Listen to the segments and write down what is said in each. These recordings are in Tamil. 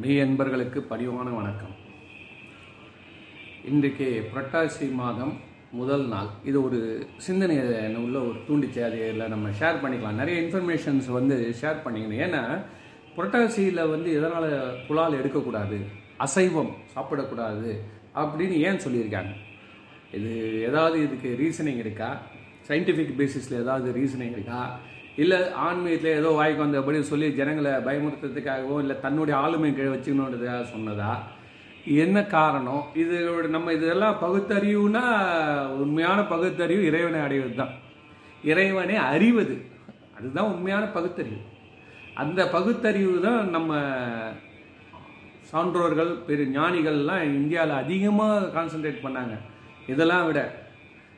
மெய் என்பர்களுக்கு பணிவான வணக்கம். இன்றைக்கு புரட்டாசி மாதம் முதல் நாள். இது ஒரு சிந்தனை உள்ள ஒரு தூண்டிச்சு அது இதில் நம்ம ஷேர் பண்ணிக்கலாம். நிறைய இன்ஃபர்மேஷன்ஸ் வந்து ஷேர் பண்ணிக்கணும். ஏன்னா புரட்டாசியில் வந்து எதனால் புலால் எடுக்கக்கூடாது? அசைவம் சாப்பிடக்கூடாது அப்படின்னு ஏன் சொல்லியிருக்காங்க? இது ஏதாவது இதுக்கு ரீசனிங் இருக்கா? சயின்டிஃபிக் பேசிஸில் ஏதாவது ரீசனிங் இருக்கா? இல்லை ஆன்மீகத்தில் ஏதோ வாய்க்கு வந்தபடி சொல்லி ஜனங்களை பயமுறுத்துறதுக்காகவோ இல்லை தன்னுடைய ஆளுமை கீழே வச்சுக்கணுன்றதுக்காக சொன்னதா? என்ன காரணம்? இதோட நம்ம இதெல்லாம் பகுத்தறிவுனா உண்மையான பகுத்தறிவு இறைவனை அடைவது தான் இறைவனை அறிவது. அதுதான் உண்மையான பகுத்தறிவு. அந்த பகுத்தறிவு தான் நம்ம சான்றோர்கள் பெரு ஞானிகள்லாம் இந்தியாவில் அதிகமாக கான்சென்ட்ரேட் பண்ணாங்க. இதெல்லாம் விட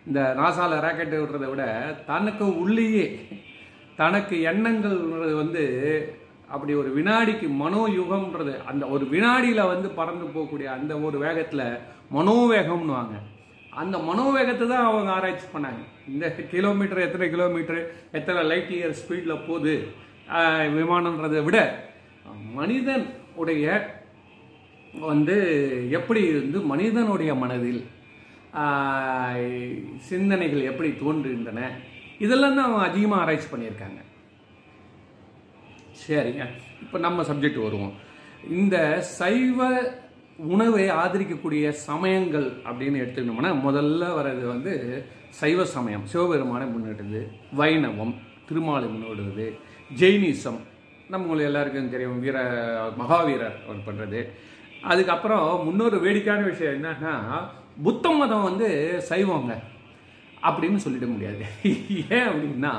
இந்த நாசாவில் ராக்கெட் விடுறதை விட தனக்கு உள்ளேயே தனக்கு எண்ணங்கள்ன்றது வந்து அப்படி ஒரு வினாடிக்கு மனோயுகம்ன்றது அந்த ஒரு வினாடியில் வந்து பறந்து போகக்கூடிய அந்த ஒரு வேகத்தில் மனோவேகம்னுவாங்க. அந்த மனோவேகத்தை தான் அவங்க ஆராய்ச்சி பண்ணாங்க. இந்த கிலோமீட்டர் எத்தனை கிலோமீட்டர் எத்தனை லைட் இயர் ஸ்பீடில் போகுது விமானன்றதை விட மனிதன் உடைய வந்து எப்படி வந்து மனிதனுடைய மனதில் சிந்தனைகள் எப்படி தோன்றுகின்றன இதெல்லாம் தான் அவங்க அதிகமாக ஆராய்ச்சி பண்ணியிருக்காங்க. சரிங்க இப்போ நம்ம சப்ஜெக்ட் வருவோம். இந்த சைவ உணவை ஆதரிக்கக்கூடிய சமயங்கள் அப்படின்னு எடுத்துக்கணும்னா முதல்ல வர்றது வந்து சைவ சமயம். சிவபெருமானை முன்னிடுறது வைணவம் திருமாலை முன்னிடுறது ஜெயினிசம். நம்ம எல்லாருக்கும் தெரியும் வீர மகாவீரர் அவர் பண்ணுறது அதுக்கப்புறம் முன்னொரு வேடிக்கையான விஷயம் என்னன்னா புத்த மதம் வந்து சைவங்க. அப்படின்னு சொல்லிட முடியாது. ஏன் அப்படின்னா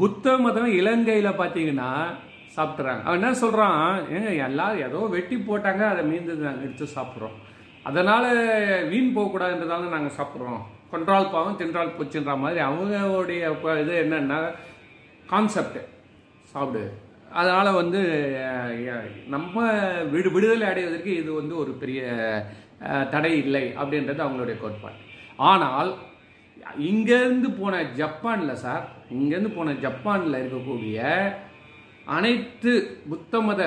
புத்த மதம் இலங்கையில் பார்த்தீங்கன்னா சாப்பிட்றாங்க அவன் என்ன சொல்கிறான் ஏங்க எல்லாம் ஏதோ வெட்டி போட்டாங்க அதை மீந்து நாங்கள் எடுத்து சாப்பிட்றோம். அதனால் வீண் போகக்கூடாதுன்றதால நாங்கள் சாப்பிட்றோம். கொன்றால் பாவம் தின்றால் பூச்சின்ற மாதிரி அவங்களுடைய இது என்னென்னா கான்செப்ட் சாப்பிடு. அதனால் வந்து நம்ம விடு விடுதலை அடைவதற்கு இது வந்து ஒரு பெரிய தடை இல்லை அப்படின்றது அவங்களுடைய கோட்பாடு. ஆனால் இங்கேருந்து போன ஜப்பானில் சார் இங்கேருந்து போன ஜப்பானில் இருக்கக்கூடிய அனைத்து புத்த மத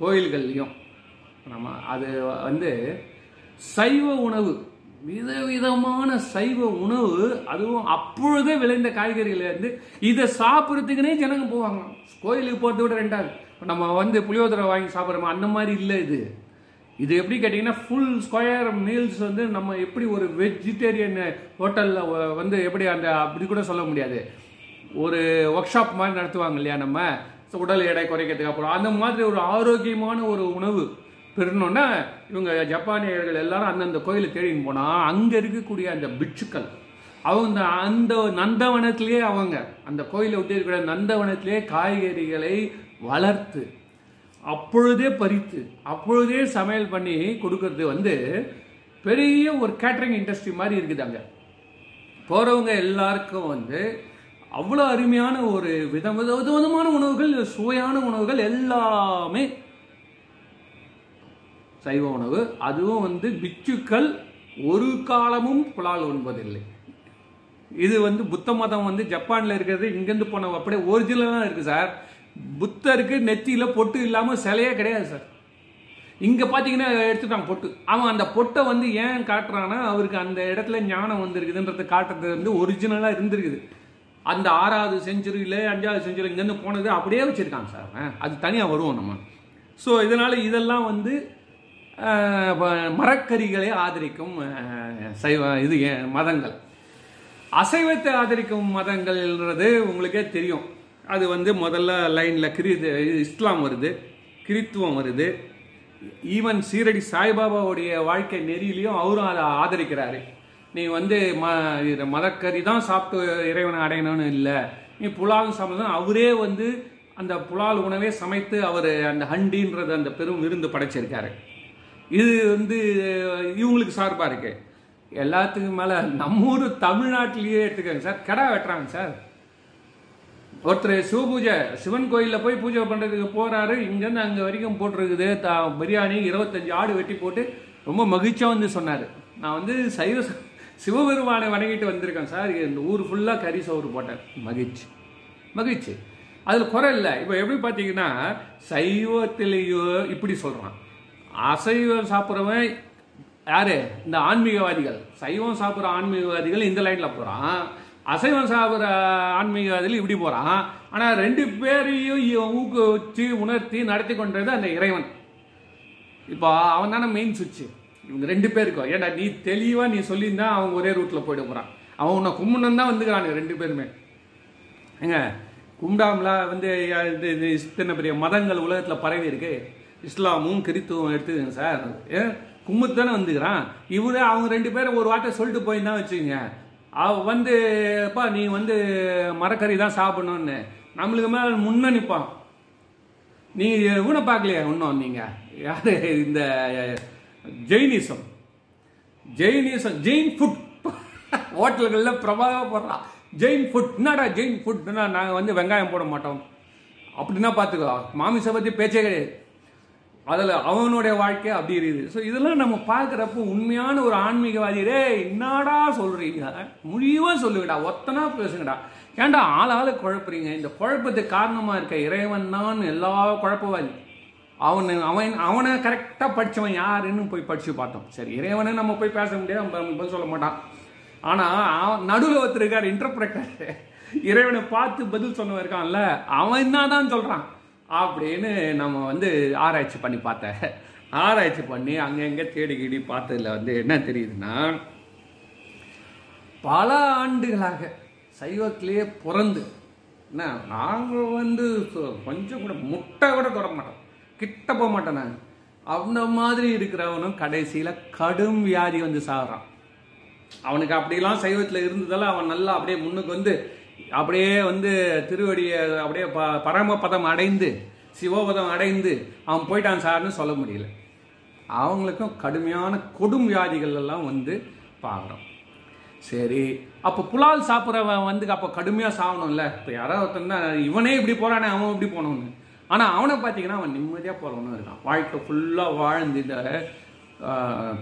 கோயில்கள்லையும் நம்ம அது வந்து சைவ உணவு விதவிதமான சைவ உணவு அதுவும் அப்பொழுதே விளைந்த காய்கறிகள்லேருந்து இதை சாப்பிட்றதுக்குனே ஜனங்க போவாங்க. கோயிலுக்கு போகிறத விட ரெண்டாவது. நம்ம வந்து புளியோதரை வாங்கி சாப்பிட்றோமா அந்த மாதிரி இல்லை இது. இது எப்படி கேட்டிங்கன்னா ஃபுல் ஸ்கொயர் மீல்ஸ் வந்து நம்ம எப்படி ஒரு வெஜிடேரியன் ஹோட்டலில் வந்து எப்படி அந்த அப்படி கூட சொல்ல முடியாது. ஒரு ஒர்க் ஷாப் மாதிரி நடத்துவாங்க இல்லையா நம்ம? உடல் எடை குறைக்கிறதுக்கு அப்புறம். அந்த மாதிரி ஒரு ஆரோக்கியமான ஒரு உணவு பெறணும்னா இவங்க ஜப்பானியர்கள் எல்லாரும் அந்தந்த கோயிலை தேடின்னு போனால் அங்கே இருக்கக்கூடிய அந்த பிட்சுக்கள் அவங்க அந்த நந்தவனத்திலேயே அவங்க அந்த கோயிலை விட்டு இருக்கிற நந்தவனத்திலேயே காய்கறிகளை வளர்த்து அப்பொழுதே பறித்து அப்பொழுதே சமையல் பண்ணி கொடுக்கறது வந்து பெரிய ஒரு கேட்டரிங் இண்டஸ்ட்ரி மாதிரி இருக்குது அங்கே. போகிறவங்க எல்லாருக்கும் வந்து அவ்வளோ அருமையான ஒரு விதம் வித விதமான உணவுகள் சுவையான உணவுகள் எல்லாமே சைவ உணவு. அதுவும் வந்து பிச்சுக்கள் ஒரு காலமும் புலால் உண்பதில்லை. இது வந்து புத்த மதம் வந்து ஜப்பானில் இருக்கிறது இங்கேருந்து போன அப்படியே ஒரிஜினலாக இருக்குது சார். புத்தருக்கு நெத்தியில் பொட்டு இல்லாமல் சிலையே கிடையாது சார். இங்கே பார்த்தீங்கன்னா எடுத்துட்டான் பொட்டு. அவன் அந்த பொட்டை வந்து ஏன் காட்டுறான்னா அவருக்கு அந்த இடத்துல ஞானம் வந்திருக்குதுன்றத காட்டுறது வந்து ஒரிஜினலாக இருந்திருக்குது. அந்த ஆறாவது செஞ்சுரியில் அஞ்சாவது செஞ்சுரி இங்கேருந்து போனது அப்படியே வச்சுருக்காங்க சார் அது தனியாக வருவோம் நம்ம. ஸோ இதனால் இதெல்லாம் வந்து மரக்கறிகளை ஆதரிக்கும் சைவ இது ஏன் மதங்கள். அசைவத்தை ஆதரிக்கும் மதங்கள்ன்றது உங்களுக்கே தெரியும். அது வந்து முதல்ல லைனில் கிரி இஸ்லாம் வருது கிறித்துவம் வருது. ஈவன் சீரடி சாய்பாபாவுடைய வாழ்க்கை நெறியிலையும் அவரும் அதை ஆதரிக்கிறாரு. நீ வந்து ம இது மதக்கறி தான் சாப்பிட்டு இறைவனை அடையணும்னு இல்லை. நீ புலால் சாப்பிட்டு அவரே வந்து அந்த புலால் உணவே சமைத்து அவர் அந்த ஹண்டின்றது அந்த பெரும் விருந்து படைச்சிருக்காரு. இது வந்து இவங்களுக்கு சார்பாக இருக்கு. எல்லாத்துக்கும் மேலே நம்ம ஊர் தமிழ்நாட்டிலேயே எடுத்துக்கோங்க சார். கடை வெட்டுறாங்க சார். ஒருத்தர் சிவ பூஜை சிவன் கோயிலில் போய் பூஜை பண்ணுறதுக்கு போகிறாரு இங்கேருந்து அங்கே வரைக்கும் போட்டிருக்குது. த பிரியாணி இருபத்தஞ்சு ஆடு வெட்டி போட்டு ரொம்ப மகிழ்ச்சியாக வந்து சொன்னார். நான் வந்து சைவ சிவபெருமானை வணங்கிட்டு வந்திருக்கேன் சார். இந்த ஊர் ஃபுல்லாக கறி சோறு போட்டேன். மகிழ்ச்சி. மகிழ்ச்சி. அதில் குறை இல்லை. இப்போ எப்படி பார்த்தீங்கன்னா சைவத்திலேயோ இப்படி சொல்கிறான் அசைவம் சாப்பிட்றவன் யார்? இந்த ஆன்மீகவாதிகள். சைவம் சாப்பிட்ற ஆன்மீகவாதிகள் இந்த லைனில் போகிறான் அசைவம் சாப்பிட்ற ஆன்மீகவாதிகள் இப்படி போகிறான் ஆனால் ரெண்டு பேரையும் ஊக்குவிச்சு உணர்த்தி நடத்தி கொண்டது அந்த இறைவன். இப்போ அவன் தானே மெயின் சுவிட்சு இவங்க ரெண்டு பேருக்கும் ஏன்டா நீ தெளிவாக நீ சொல்லியிருந்தா அவன் ஒரே ரூட்டில் போயிட போகிறான் அவன் உன்னை கும்பிடணும் தான் வந்துக்கிறானுங்க ரெண்டு பேருமே. ஏங்க கும்டாம்ல வந்து இது இது இத்தனை பெரிய மதங்கள் உலகத்தில் பரவி இருக்கு. இஸ்லாமும் கிறித்துவம் எடுத்துக்கங்க சார். ஏ கும்பத்து தானே வந்துக்கிறான். இவரு அவங்க ரெண்டு பேரும் ஒரு வாட்டை சொல்லிட்டு போயிருந்தான் வச்சுக்கோங்க. அவ வந்து அப்பா நீ வந்து மரக்கறி தான் சாப்பிடணும்னு. நம்மளுக்கு மேலே முன்ன நிற்பான் நீ ஊன பார்க்கலையா இன்னும் நீங்கள் யார் இந்த ஜெயினிசம். Jainism Jain food. ஹோட்டல்களில் பிரபாகம் போடுறான் ஜெயின் ஃபுட். என்னடா ஜெயின் ஃபுட்னா நாங்கள் வந்து வெங்காயம் போட மாட்டோம். அப்படின்னா பார்த்துக்கலாம் மாமிசை பற்றி பேச்சே கிடையாது. அதில் அவனுடைய வாழ்க்கை அப்படி இருக்குது. ஸோ இதெல்லாம் நம்ம பார்க்குறப்போ உண்மையான ஒரு ஆன்மீகவாதி டே என்னடா சொல்கிறீங்க முடிவாக சொல்லுங்கடா ஒத்தனா பேசுங்கடா. ஏன்டா ஆள் ஆளு குழப்புறீங்க? இந்த குழப்பத்துக்கு காரணமாக இருக்க இறைவன் தான் எல்லா குழப்பவாதி. அவனை அவன் அவனை கரெக்டாக படித்தவன் யாருன்னு போய் படித்து பார்த்தோம். சரி இறைவனை நம்ம போய் பேச முடியாது நம்ம சொல்ல மாட்டான். ஆனால் நடுவில் ஒருத்தருக்கார் இன்டர்பிரேட்டர் இறைவனை பார்த்து பதில் சொன்னவன் இருக்கான்ல அவன் என்ன தான் சொல்கிறான் அப்படின்னு நம்ம வந்து ஆராய்ச்சி பண்ணி பார்த்தேன் ஆராய்ச்சி பண்ணி அங்கங்கே தேடி கீடி வந்து என்ன தெரியுதுன்னா பல ஆண்டுகளாக சைவத்திலேயே பிறந்து என்ன நாங்கள் வந்து சொ- கொஞ்சம் கூட முட்டை கூட தொட மாட்டோம். கிட்ட போக மாட்டோம் நாங்கள் அந்த மாதிரி இருக்கிறவனும் கடைசியில் கடும் வியாதி வந்து சாகுறான். அவனுக்கு அப்படிலாம் சைவத்தில் இருந்ததால் அவன் நல்லா அப்படியே முன்னுக்கு வந்து அப்படியே வந்து திருவடியை அப்படியே ப பரமபதம் அடைந்து சிவோபதம் அடைந்து அவன் போயிட்டான் சார்னு சொல்ல முடியல. அவங்களுக்கும் கடுமையான கொடும் வியாதிகள் எல்லாம் வந்து பார்க்குறோம் சரி அப்போ புலால் சாப்பிட்றவன் வந்து அப்போ கடுமையாக சாகணும்ல இப்போ யாராவது ஒருத்தன் தான் இவனே இப்படி போகிறானே அவன் இப்படி போனவனு ஆனால் அவனை பார்த்தீங்கன்னா அவன் நிம்மதியாக போகிறவனும் இருக்கான். வாழ்க்கை ஃபுல்லாக வாழ்ந்து இந்த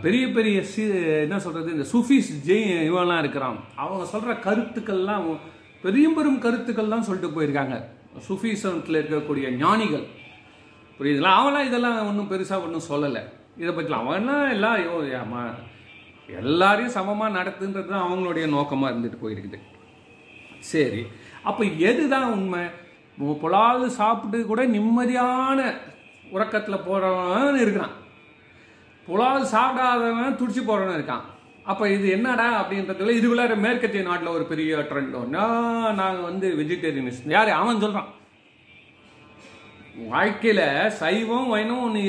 பெரிய பெரிய சி என்ன சொல்கிறது இந்த சூஃபிஸ் ஜெய் இவன்லாம் இருக்கிறான். அவங்க சொல்கிற கருத்துக்கள்லாம் பெரிய பெரும் கருத்துக்கள்லாம் சொல்லிட்டு போயிருக்காங்க. சூஃபிசத்தில் இருக்கக்கூடிய ஞானிகள். புரியுதுங்களா? அவன்லாம் இதெல்லாம் ஒன்றும் பெருசாக ஒன்றும் சொல்லலை. இதை பற்றிலாம் அவன்லாம் எல்லாம் ஐயோ ஏமா எல்லாரையும் சமமாக நடத்துன்றது தான் அவங்களுடைய நோக்கமாக இருந்துட்டு போயிருக்குது. சரி. அப்போ எதுதான் உண்மை? மு- சாப்பிட்டு கூட நிம்மதியான உறக்கத்தில் போகிறவன் இருக்கிறான் புலால் சாப்பிடாதவன் துடிச்சு போகிறவன் இருக்கான். அப்போ இது என்னடா அப்படின்றதுல இதுக்குள்ளார மேற்கத்திய நாட்டில் ஒரு பெரிய ட்ரெண்ட் நாங்கள் வந்து வெஜிடேரியனிஸ்ட் யார்? அவன் சொல்கிறான் வாழ்க்கையில் சைவம் வைனம் ஒன்று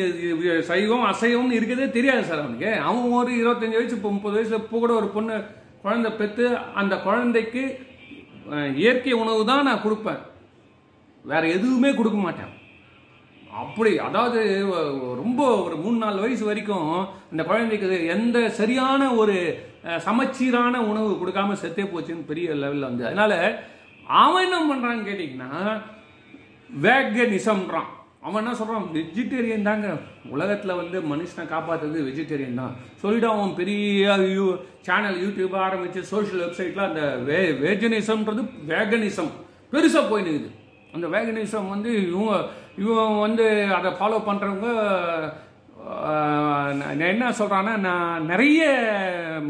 சைவம் அசைவம்னு இருக்கதே தெரியாது சார் அவனுக்கு. அவன் ஒரு இருபத்தஞ்சி வயசு இப்போ முப்பது வயசில் இப்போ கூட ஒரு பொண்ணு குழந்தை பெற்று அந்த குழந்தைக்கு இயற்கை உணவு தான் நான் கொடுப்பேன். வேற எதுவுமே கொடுக்க மாட்டேன். அப்படி அதாவது ரொம்ப ஒரு மூணு நாலு வயசு வரைக்கும் இந்த குழந்தைக்கு எந்த சரியான ஒரு சமச்சீரான உணவு கொடுக்காம செத்தே போச்சுன்னு பெரிய லெவலில் வந்து. அதனால அவன் என்ன பண்ணுறான்னு கேட்டிங்கன்னா வேகனிசம்ன்றான் அவன் என்ன சொல்கிறான் வெஜிடேரியன் தாங்க. உலகத்தில் வந்து மனுஷனை காப்பாற்றுறது வெஜிடேரியன் தான். சொல்லிட்டு அவன் பெரிய யூ சேனல் யூடியூப் ஆரம்பித்து சோஷியல் வெப்சைட்டில் அந்த வே வேஜனிசம்ன்றது வேகனிசம் பெருசாக போய் நிற்குது அந்த வேகனிசம் வந்து இவங்க இவன் வந்து அதை ஃபாலோ பண்ணுறவங்க நான் என்ன சொல்கிறான்னா நான் நிறைய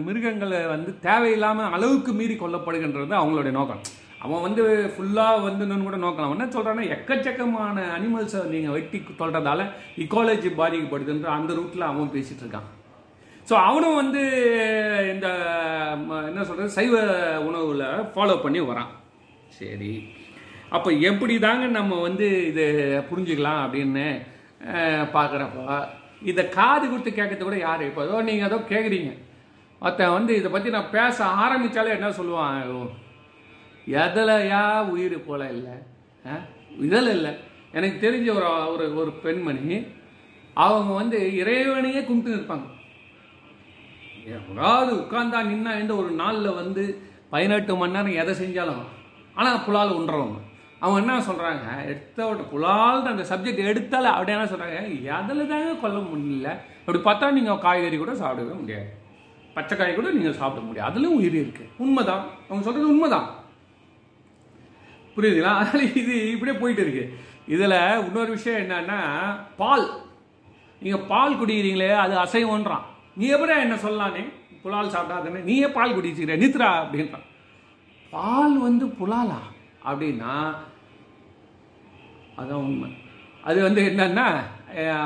மிருகங்களை வந்து தேவையில்லாமல் அளவுக்கு மீறி கொல்லப்படுகின்றது அவங்களுடைய நோக்கம். அவன் வந்து ஃபுல்லாக வந்து கூட நோக்கலாம் என்ன சொல்கிறான்னா எக்கச்சக்கமான அனிமல்ஸை நீங்கள் வெட்டி சொல்கிறதால இக்காலஜி பாதிக்கப்படுதுன்ற அந்த ரூட்டில் அவன் பேசிகிட்டு இருக்கான். ஸோ அவனும் வந்து இந்த என்ன சொல்கிறது சைவ உணவில் ஃபாலோ பண்ணி வரான். சரி. அப்போ எப்படி தாங்க நம்ம வந்து இது புரிஞ்சுக்கலாம் அப்படின்னு பார்க்குறப்போ இதை காது கொடுத்து கேட்கறது கூட யார்? இப்போ ஏதோ நீங்கள் ஏதோ கேட்குறீங்க மற்ற வந்து இதை பற்றி நான் பேச ஆரம்பித்தாலே என்ன சொல்லுவான் ஐயோ, உயிர் போல இல்லை. இதில் இல்லை. எனக்கு தெரிஞ்ச ஒரு ஒரு ஒரு பெண்மணி அவங்க வந்து இறைவனையே கும்பிட்டு இருப்பாங்க. எவ்வளவு உட்கார்ந்தா நின்னா இந்த ஒரு நாளில் வந்து பதினெட்டு மணி நேரம் எதை செஞ்சாலும் ஆனால் புலால் உண்றவங்க அவங்க என்ன சொல்கிறாங்க எடுத்த விட புலால் அந்த சப்ஜெக்ட் எடுத்தால அப்படி என்ன சொல்கிறாங்க எதில் தாங்க கொல்ல முடியல. அப்படி பார்த்தா நீங்கள் காய்கறி கூட சாப்பிடவே முடியாது. பச்சை காய் கூட நீங்கள் சாப்பிட முடியாது. அதுலேயும் உயிர் இருக்குது உண்மைதான். அவங்க சொல்கிறது உண்மைதான். புரியுதுங்களா? அதனால் இது இப்படியே போயிட்டு இருக்கு. இதில் இன்னொரு விஷயம் என்னன்னா பால். நீங்கள் பால் குடிக்கிறீங்களே அது அசைவன்றான் நீ எப்படி என்ன சொல்லலானே புலால் சாப்பிட்டாதுன்னு நீயே பால் குடிச்சிக்கிற. நித்ரா அப்படின்றான். பால் வந்து புலாலா? அப்படின்னா அதான் உண்மை. அது வந்து என்னன்னா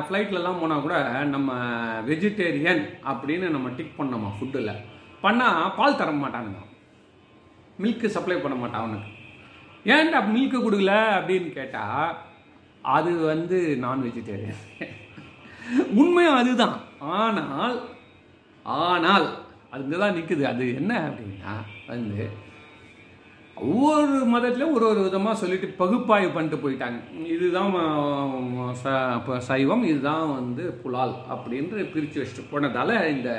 ஃப்ளைட்லலாம் போனால் கூட நம்ம வெஜிடேரியன் அப்படின்னு நம்ம டிக் பண்ணோமா ஃபுட்டில் பண்ணால் பால் தர மாட்டானுங்க. மில்க்கு சப்ளை பண்ண மாட்டான் அவனுக்கு. ஏன்டா மில்க்கு கொடுக்கல அப்படின்னு கேட்டால் அது வந்து நான் வெஜிடேரியன் உண்மையும் அதுதான். ஆனால் ஆனால் அது தான் நிற்குது அது என்ன அப்படின்னா வந்து ஒவ்வொரு மதத்துலையும் ஒரு ஒரு விதமாக சொல்லிட்டு பகுப்பாய்வு பண்ணிட்டு போயிட்டாங்க. இதுதான் ச- சைவம் இதுதான் வந்து புலால் அப்படின்ட்டு பிரித்து வச்சுட்டு போனதால் இந்த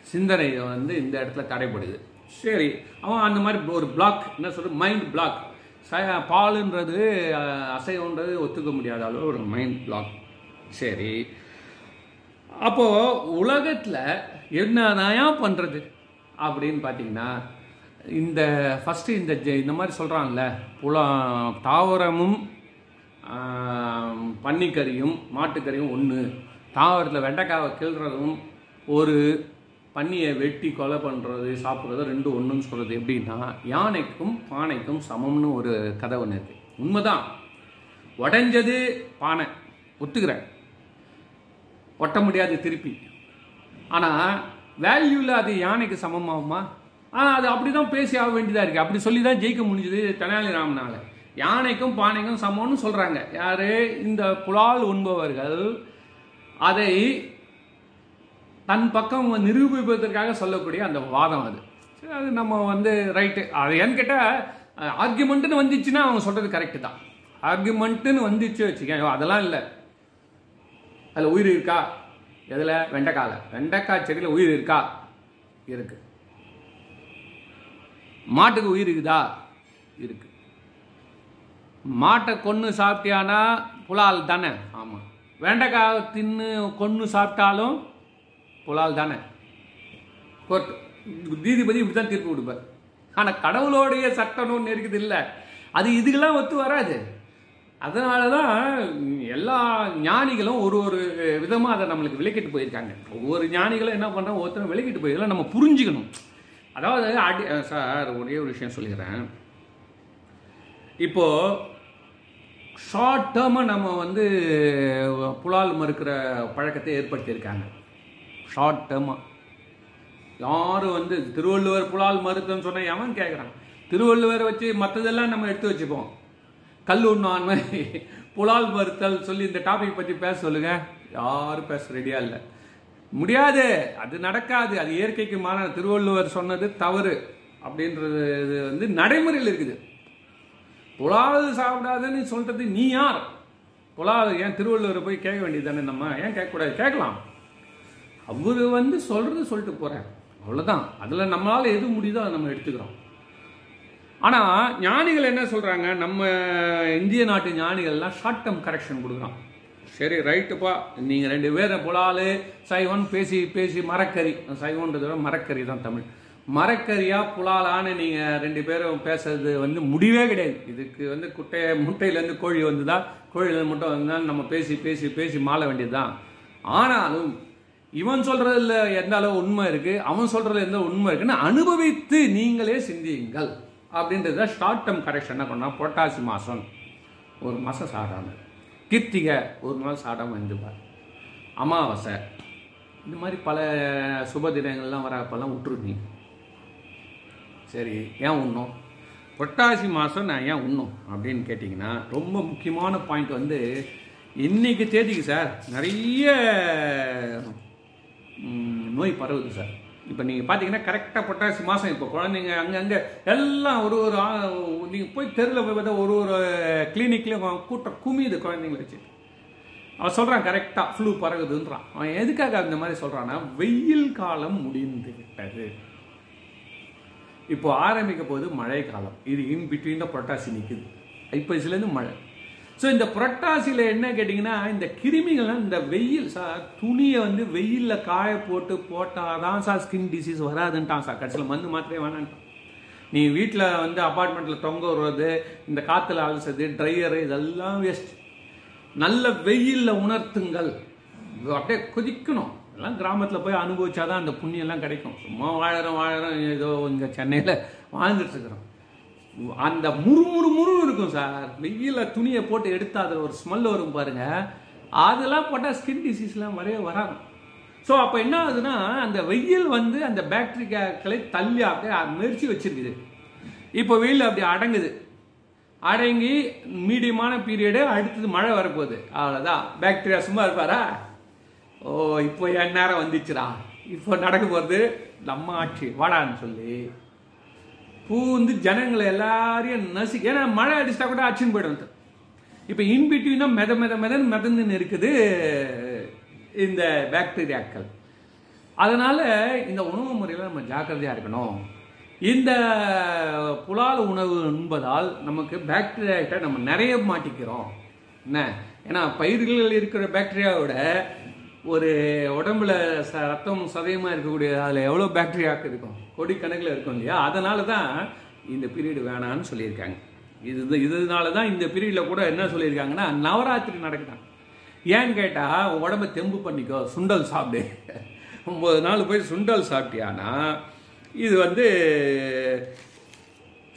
சிந்தனை வந்து இந்த இடத்துல தடைப்படுது சரி அவன் அந்த மாதிரி ஒரு பிளாக் என்ன சொல்கிறது மைண்ட் பிளாக் பாலுன்றது அசைவன்றது ஒத்துக்க முடியாத அளவு ஒரு மைண்ட் பிளாக் சரி. அப்போது உலகத்தில் என்னதான் பண்ணுறது அப்படின்னு பார்த்தீங்கன்னா இந்த ஃபஸ்ட்டு இந்த ஜெ- இந்த மாதிரி சொல்கிறான்ல புலா தாவரமும் பன்னிக்கறியும் மாட்டுக்கறியும் ஒன்று தாவரத்தில் வெண்டைக்காவை கிள்றதும் ஒரு பன்னியை வெட்டி கொலை பண்ணுறது சாப்பிட்றது ரெண்டு ஒன்றுன்னு சொல்கிறது எப்படின்னா யானைக்கும் பானைக்கும் சமம்னு ஒரு கதை ஒன்று இருக்குது உண்மைதான். உடைஞ்சது பானை. ஒத்துக்கிறேன். ஒட்ட முடியாது திருப்பி. ஆனால் வேல்யூவில் அது யானைக்கு சமமாகுமா? ஆனால் அது அப்படி தான் பேசி ஆக வேண்டியதாக இருக்குது அப்படி சொல்லி தான் ஜெயிக்க முடிஞ்சது தெனாலிராமனால். யானைக்கும் பானைக்கும் சமம்னு சொல்கிறாங்க யார்? இந்த புலால் உண்பவர்கள் அதை தன் பக்கம் நிரூபிப்பதற்காக சொல்லக்கூடிய அந்த வாதம் அது. சரி, அது நம்ம வந்து ரைட்டு அது ஏன்னு கேட்டால் ஆர்குமெண்ட்டுன்னு வந்துச்சுன்னா அவங்க சொல்கிறது கரெக்டு தான். ஆர்குமெண்ட்டுன்னு வந்துச்சு வச்சுக்கோ அதெல்லாம் இல்லை. அதில் உயிர் இருக்கா? எதில்? வெண்டைக்காயில் வெண்டைக்காய் செடியில் உயிர் இருக்கா? இருக்கு. மாட்டுக்கு உயிர் இருக்குதா? இருக்கு. மாட்டை கொன்று சாப்பிட்டியானா புலால் தானே? ஆமாம் வெண்டைக்காய் தின்னு கொன்று சாப்பிட்டாலும் புலால் தானே? கோர்ட் நீதிபதி இப்படி தான் தீர்ப்பு கொடுப்பார். ஆனால் கடவுளோடைய சட்டம்னு ஒன்று இருக்குது இல்லை. அது இதுக்கெல்லாம் ஒத்து வராது. அதனால தான் எல்லா ஞானிகளும் ஒரு ஒரு விதமாக அதை நம்மளுக்கு விளக்கிட்டு போயிருக்காங்க. ஒவ்வொரு ஞானிகளும் என்ன பண்ணுறோம் ஒருத்தரும் விளக்கிட்டு போயிருக்கலாம் நம்ம புரிஞ்சுக்கணும். அதாவது ஆடி சார் ஒரே ஒரு விஷயம் சொல்லிக்கிறேன். இப்போது ஷார்ட் டேர்மாக நம்ம வந்து புலால் மறுக்கிற பழக்கத்தை ஏற்படுத்தியிருக்காங்க. ஷார்ட் டேர்மாக யாரும் வந்து திருவள்ளுவர் புலால் மறுத்துன்னு சொன்னால் எவன் கேட்குறான் திருவள்ளுவர் வச்சு மற்றதெல்லாம் நம்ம எடுத்து வச்சுப்போம். கல் உண்ணான்மை புலால் மறுத்தல் சொல்லி இந்த டாபிக் பற்றி பேச சொல்லுங்கள் யாரும் பேச ரெடியாக இல்லை. முடியாது. அது நடக்காது. அது இயற்கைக்கு மாறான திருவள்ளுவர் சொன்னது தவறு அப்படின்றது இது வந்து நடைமுறையில் இருக்குது. புலாவது சாப்பிடாதுன்னு சொல்றது நீ யார்? புலாவது ஏன் திருவள்ளுவரை போய் கேட்க வேண்டியது தானே நம்ம? ஏன் கேட்கக்கூடாது கேட்கலாம். அவர் வந்து சொல்றது சொல்லிட்டு போறார். அவ்வளோதான் அதில் நம்மளால் எது முடியுதோ அதை நம்ம எடுத்துக்கிறோம். ஆனால் ஞானிகள் என்ன சொல்கிறாங்க நம்ம இந்திய நாட்டு ஞானிகள்லாம் ஷார்ட் டேர்ம் கரெக்ஷன் கொடுக்குறான். சரி ரைட்டுப்பா நீங்கள் ரெண்டு பேரை புலாலு சைவன் பேசி பேசி மரக்கறி. சைவன்றதை விட மரக்கறி தான் தமிழ். மரக்கறியா புலாலான்னு நீங்க ரெண்டு பேரும் பேசுறது வந்து முடிவே கிடையாது. இதுக்கு வந்து குட்டை முட்டையிலேருந்து கோழி வந்துதான் கோழியிலேருந்து முட்டை வந்தா நம்ம பேசி பேசி பேசி மாள வேண்டியதுதான். ஆனாலும் இவன் சொல்றதுல எந்த அளவு உண்மை இருக்கு? அவன் சொல்றதுல எந்த உண்மை இருக்குன்னு அனுபவித்து நீங்களே சிந்தியுங்கள். அப்படின்றது தான் ஷார்ட் டேர்ம் கரெக்ஷன் என்ன பண்ணா? பொட்டாசி மாதம் ஒரு மாதம் சாதாரண. கிருத்திகை ஒரு நாள் சாடாமல் இருந்துப்பார் அமாவாசை. இந்த மாதிரி பல சுப தினங்கள்லாம் வரப்பெல்லாம் விட்டுருந்தீங்க சரி ஏன் உண்ணும்? புரட்டாசி மாதம் நான் ஏன் உண்ணும்? அப்படின்னு கேட்டிங்கன்னா ரொம்ப முக்கியமான பாயிண்ட் வந்து இன்னைக்கு தேதிக்கு சார் நிறைய நோய் பரவுது சார். இப்போ நீங்கள் பார்த்தீங்கன்னா கரெக்டாக புரட்டாசி மாதம் இப்போ குழந்தைங்க அங்கங்கே எல்லாம் ஒரு ஒரு நீங்கள் போய் தெருவில் போய் பார்த்தா ஒரு ஒரு கிளினிக்லேயும் கூட்டம் குமியுது குழந்தைங்க வச்சு. அவன் சொல்கிறான் கரெக்டாக ஃப்ளூ பரவுதுன்றான். அவன் எதுக்காக அந்த மாதிரி சொல்கிறான்னா வெயில் காலம் முடிந்து விட்டது. இப்போ ஆரம்பிக்க போகுது மழை காலம். இது இன் பிட்வீன் தான் புரட்டாசி நிற்குது ஐப்பசிலேருந்து மழை. ஸோ இந்த புரட்டாசியில் என்ன கேட்டிங்கன்னா இந்த கிருமிகள்லாம் இந்த வெயில் சார் துணியை வந்து வெயிலில் காய போட்டு போட்டால் தான் சார் ஸ்கின் டிசீஸ் வராதுன்ட்டான் சார் கடைசியில் மருந்து மாத்திரே வேணான்ட்டான். நீ வீட்டில் வந்து அப்பார்ட்மெண்ட்டில் தொங்க விடுறது இந்த காற்றுல அலசுறது ட்ரையரு இதெல்லாம் வேஸ்ட் நல்ல வெயிலில் உணர்த்துங்கள். அப்படியே கொதிக்கணும். எல்லாம் கிராமத்தில் போய் அனுபவிச்சாதான் அந்த புண்ணியெல்லாம் கிடைக்கும். சும்மா வாழறோம் வாழறோம் ஏதோ இங்கே சென்னையில் வாழ்ந்துட்டுருக்குறோம் அந்த முறு முறு முறு இருக்கும் சார். வெயில துணியை போட்டு எடுத்து அதில் ஒரு ஸ்மெல் வரும் பாருங்க. அதெல்லாம் போட்டால் ஸ்கின் டிசீஸ்லாம் வரவே வராது. ஸோ அப்போ என்ன ஆகுதுன்னா அந்த வெயில் வந்து அந்த பேக்டீரியாக்களை தள்ளி அப்படியே மெரிச்சு வச்சிருக்குது. இப்போ வெயில் அப்படி அடங்குது. அடங்கி மீடியமான பீரியடு அடுத்தது மழை வரப்போகுது. அவ்வளோதான் பேக்டீரியா சும்மா இருப்பாரா? ஓ இப்போ என் நேரம் வந்துச்சுடா. இப்போ நடக்க போகிறது நம்ம ஆட்சி. வாடான்னு சொல்லி. பூ வந்து ஜனங்களை எல்லாரையும் நசி ஏன்னா மழை அடிச்சிட்டா கூட அச்சுன்னு போயிடும் இப்போ இன்பிட்வீனா மெத மெத மெதன் மிதந்துன்னு இருக்குது இந்த பாக்டீரியாக்கள் அதனால இந்த உணவு முறையில் நம்ம ஜாக்கிரதையாக இருக்கணும். இந்த புலால் உணவு என்பதால் நமக்கு பாக்டீரியாக்கிட்ட நம்ம நிறைய மாட்டிக்கிறோம். என்ன? ஏன்னா பயிர்களில் இருக்கிற பாக்டீரியாவோட ஒரு உடம்புல ச ரத்தம் சதயமாக இருக்கக்கூடிய அதில் எவ்வளோ பாக்டீரியாக்கு இருக்கும்? கோடிக்கணக்கில் இருக்கும் இல்லையா? அதனால தான் இந்த பீரியடு வேணான்னு சொல்லியிருக்காங்க. இது இதனால தான் இந்த பீரியடில் கூட என்ன சொல்லியிருக்காங்கன்னா நவராத்திரி நடக்குதான். ஏன்னு கேட்டால் உடம்ப தெம்பு பண்ணிக்கோ சுண்டல் சாப்பிடு. ஒம்பது நாள் போய் சுண்டல் சாப்பிட்டியானா இது வந்து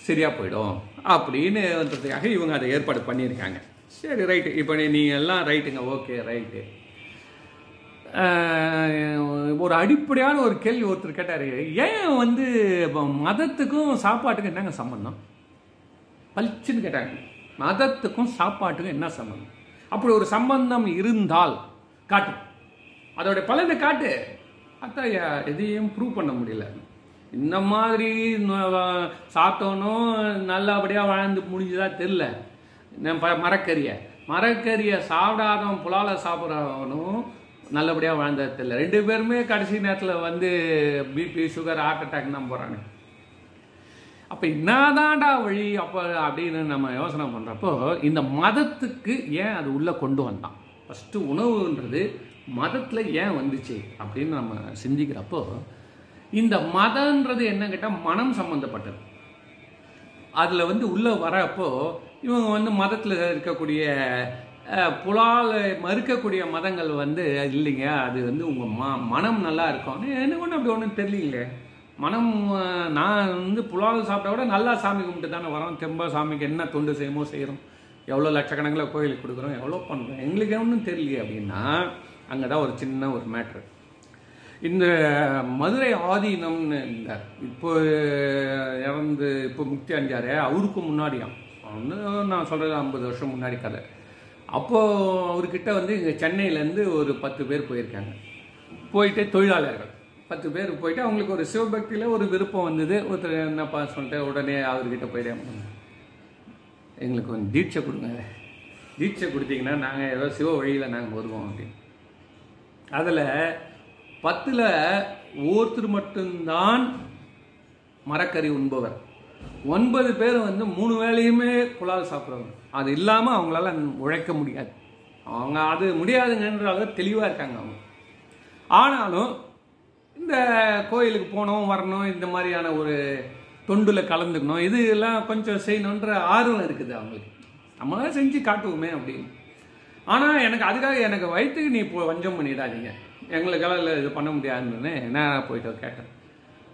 சரியாக போயிடும். அப்படின்னுன்றதுக்காக இவங்க அதை ஏற்பாடு பண்ணியிருக்காங்க. சரி ரைட்டு இப்போ நீங்கள் எல்லாம் ரைட்டுங்க ஓகே ரைட்டு ஒரு அடிப்படையான ஒரு கேள்வி ஒருத்தர் கேட்டார். ஏன் வந்து மதத்துக்கும் சாப்பாட்டுக்கும் என்னங்க சம்பந்தம்? பளிச்சுன்னு கேட்டாங்க. மதத்துக்கும் சாப்பாட்டுக்கும் என்ன சம்பந்தம்? அப்படி ஒரு சம்பந்தம் இருந்தால் காட்டு. அதோட பலனை காட்டு. அதான் எதையும் ப்ரூவ் பண்ண முடியல. இந்த மாதிரி சாப்பிட்டோனும் நல்லபடியாக வாழ்ந்து முடிஞ்சதா தெரில மரக்கறியை. மரக்கறியை சாப்பிடாதவன் புலால சாப்பிட்றவனும் நல்லபடியாக வாழ்ந்தது தெரியல. ரெண்டு பேருமே கடைசி நேரத்தில் வந்து பிபி சுகர் ஹார்ட் அட்டாக் தான் போகிறாங்க அப்போ என்னதான்டா வழி? அப்போ அப்படின்னு நம்ம யோசனை பண்ணுறப்போ இந்த மதத்துக்கு ஏன் அது உள்ளே கொண்டு வந்தான்? ஃபஸ்ட்டு உணவுன்றது மதத்தில் ஏன் வந்துச்சு அப்படின்னு நம்ம சிந்திக்கிறப்போ இந்த மதன்றது என்ன கேட்டால் மனம் சம்மந்தப்பட்டது அதில் வந்து உள்ளே வரப்போ இவங்க வந்து மதத்தில் இருக்கக்கூடிய புலால் மறுக்கக்கூடிய மதங்கள் வந்து இல்லைங்க. அது வந்து உங்கள் ம மனம் நல்லா இருக்கும். எனக்கு ஒன்றும் அப்படி ஒன்றும் தெரியலீங்களே மனம் நான் வந்து புலால் சாப்பிட்டா கூட நல்லா சாமி கும்பிட்டு தானே வரோம். தெம்பா சாமிக்கு என்ன தொண்டு செய்யுமோ செய்கிறோம் எவ்வளோ லட்சக்கணக்கில் கோயிலுக்கு கொடுக்குறோம் எவ்வளோ பண்ணுறோம். எங்களுக்கு ஒன்றும் தெரியலையே அப்படின்னா அங்கே தான் ஒரு சின்ன ஒரு மேட்ரு இந்த மதுரை ஆதீனம்னு இந்த இப்போ இறந்து இப்போ முக்தி அஞ்சாரு அவருக்கு முன்னாடியாம் ஒன்று நான் சொல்கிறது ஐம்பது வருஷம் முன்னாடி கதை. அப்போது அவர்கிட்ட வந்து இங்கே சென்னையிலேருந்து ஒரு பத்து பேர் போயிருக்காங்க. போயிட்டு தொழிலாளர்கள். பத்து பேர் போயிட்டு அவங்களுக்கு ஒரு சிவபக்தியில் ஒரு விருப்பம் வந்தது. ஒருத்தர் என்னப்பா சொல்லிட்டு உடனே அவர்கிட்ட போயிட்டேன் எங்களுக்கு கொஞ்சம் தீட்சை கொடுங்க. தீட்சை கொடுத்தீங்கன்னா நாங்கள் ஏதோ சிவ வழியில் நாங்கள் வருவோம் அப்படின்னு. அதில் பத்தில் ஒருத்தர் மட்டும்தான் மரக்கறி உண்பவர். ஒன்பது பேர் வந்து மூணு வேலையுமே புலால் சாப்பிட்றவங்க அது இல்லாமல் அவங்களால உழைக்க முடியாது. அவங்க அது முடியாதுங்கன்ற தெளிவாக இருக்காங்க அவங்க. ஆனாலும் இந்த கோயிலுக்கு போகணும் வரணும் இந்த மாதிரியான ஒரு தொண்டில் கலந்துக்கணும் இது எல்லாம் கொஞ்சம் செய்யணுன்ற ஆர்வம் இருக்குது அவங்களுக்கு. நம்மளாம் செஞ்சு காட்டுவோமே அப்படின்னு. ஆனால் எனக்கு அதுக்காக எனக்கு வயிற்றுக்கு நீ இப்போ வஞ்சம் பண்ணிடாதீங்க. எங்களுக்கெல்லாம் இல்லை இது பண்ண முடியாதுன்னு நேராக போயிட்டு கேட்டேன்.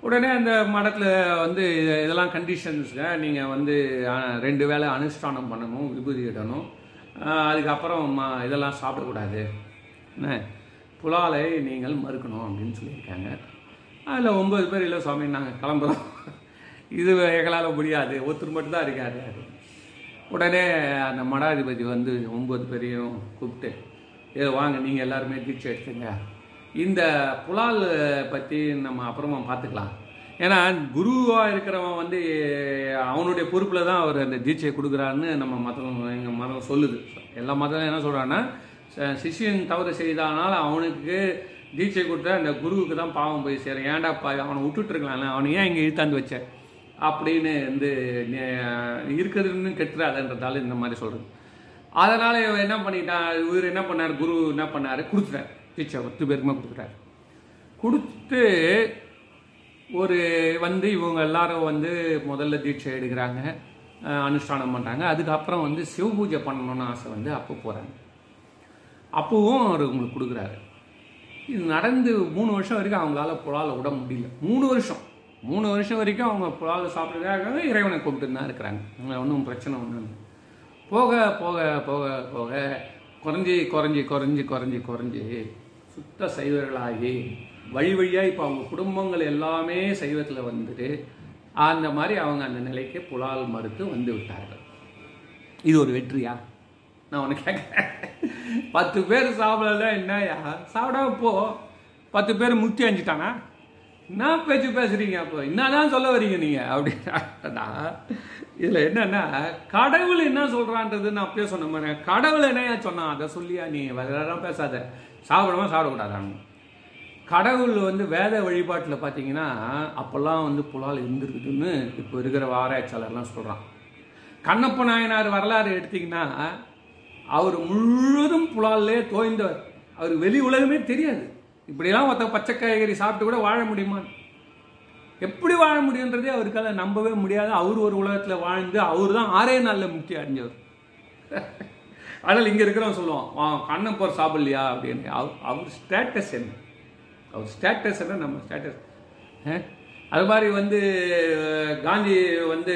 உடனே அந்த மடத்தில் வந்து இதெல்லாம் கண்டிஷன்ஸுங்க நீங்கள் வந்து ரெண்டு வேளை அனுஷ்டானம் பண்ணணும் விபூதி இடணும். அதுக்கப்புறம் இதெல்லாம் சாப்பிடக்கூடாது. என்ன? புலாலை நீங்கள் மறுக்கணும் அப்படின்னு சொல்லியிருக்காங்க. அதில் ஒம்பது பேர் இல்லை சுவாமி நாங்கள் கிளம்புறோம். இது எங்களால் முடியாது. ஒருத்தர் மட்டும்தான் இருக்காரு. உடனே அந்த மடாதிபதி வந்து ஒம்பது பேரையும் கூப்பிட்டு இதை வாங்க நீங்கள் எல்லாருமே தீட்சை எடுத்துங்க. இந்த புலால் பற்றி நம்ம அப்புறமா பார்த்துக்கலாம். ஏன்னா குருவாக இருக்கிறவன் வந்து அவனுடைய பொறுப்பில் தான் அவர் அந்த தீட்சையை கொடுக்குறான்னு நம்ம மதம் எங்கள் மதம் சொல்லுது. எல்லா மதம் என்ன சொல்கிறான்னா சிஷியன் தவறு செய்தானால் அவனுக்கு தீட்சை கொடுத்தா அந்த குருவுக்கு தான் பாவம் போய் சேரும். ஏன்டா பா அவனை விட்டுட்டுருக்கலாம்ல அவனை ஏன் இங்கே இழுத்தாந்து வச்ச? அப்படின்னு வந்து இருக்கிறதுன்னு கெட்டுறாதுன்றதால இந்த மாதிரி சொல்கிறது அதனால் இவன் என்ன பண்ணிட்டான்? இவர் என்ன பண்ணார்? குரு என்ன பண்ணார்? கொடுத்துட்டார். தீட்சை பத்து பேருக்குமே கொடுக்குறாரு கொடுத்து ஒரு வந்து இவங்க எல்லாரும் வந்து முதல்ல தீட்சை எடுக்கிறாங்க அனுஷ்டானம் பண்ணுறாங்க அதுக்கப்புறம் வந்து சிவ பூஜை பண்ணணும்னு ஆசை வந்து அப்போ போகிறாங்க அப்போவும் அவர் உங்களுக்கு கொடுக்குறாரு. இது நடந்து மூணு வருஷம் வரைக்கும் அவங்களால புலால் விட முடியல. மூணு வருஷம். மூணு வருஷம் வரைக்கும் அவங்க புலால் சாப்பிட்றதுக்காக இறைவனை கூப்பிட்டு தான் இருக்கிறாங்க. ஒன்றும் பிரச்சனை ஒன்றும் போக போக போக போக குறைஞ்சி குறைஞ்சி குறைஞ்சி குறைஞ்சி குறைஞ்சி சுத்த சைவர்களாகி வழி வழியாக இப்போ அவங்க குடும்பங்கள் எல்லாமே சைவத்தில் வந்துட்டு அந்த மாதிரி அவங்க அந்த நிலைக்கு புலால் மறுத்து வந்து விட்டார்கள். இது ஒரு வெற்றியா? நான் உனக்கு கேட்குறேன். பத்து பேர் சாப்பிடல என்னயா சாப்பிடாம போ. பத்து பேர் முத்தி அஞ்சிட்டானா என்ன பேச்சு பேசுறீங்க அப்போ? என்னதான் சொல்ல வரீங்க நீங்க? அப்படின்னா இதுல என்னன்னா கடவுள் என்ன சொல்கிறான்றது நான் அப்படியே சொன்ன மாதிரி கடவுள் என்னையா சொன்னான்? அதை சொல்லியா நீ? வேற பேசாத. சாப்பிடாம சாப்பிடக்கூடாதாங்க கடவுள் வந்து வேத வழிபாட்டில் பார்த்தீங்கன்னா அப்போல்லாம் வந்து புலால் இருந்திருக்குதுன்னு இப்போ இருக்கிற ஆராய்ச்சியாளர்லாம் சொல்கிறான் கண்ணப்ப நாயனார் வரலாறு எடுத்திங்கன்னா அவர் முழுவதும் புலாலே தோய்ந்தவர். அவர் வெளி உலகமே தெரியாது. இப்படியெல்லாம் ஒருத்த பச்சை காய்கறி சாப்பிட்டு கூட வாழ முடியுமா? எப்படி வாழ முடியுன்றதே அவருக்கால நம்பவே முடியாது. அவர் ஒரு உலகத்தில் வாழ்ந்து அவர் தான் ஆறே நாளில் முக்தி அடைஞ்சவர். ஆனால் இங்கே இருக்கிறவன் சொல்லுவான் வா கண்ணப்பர் சாப்பிடலையா? அப்படின்னு. அவர் அவர் ஸ்டேட்டஸ் என்ன? அவர் ஸ்டேட்டஸ் என்ன? நம்ம ஸ்டேட்டஸ் அது மாதிரி வந்து காந்தி வந்து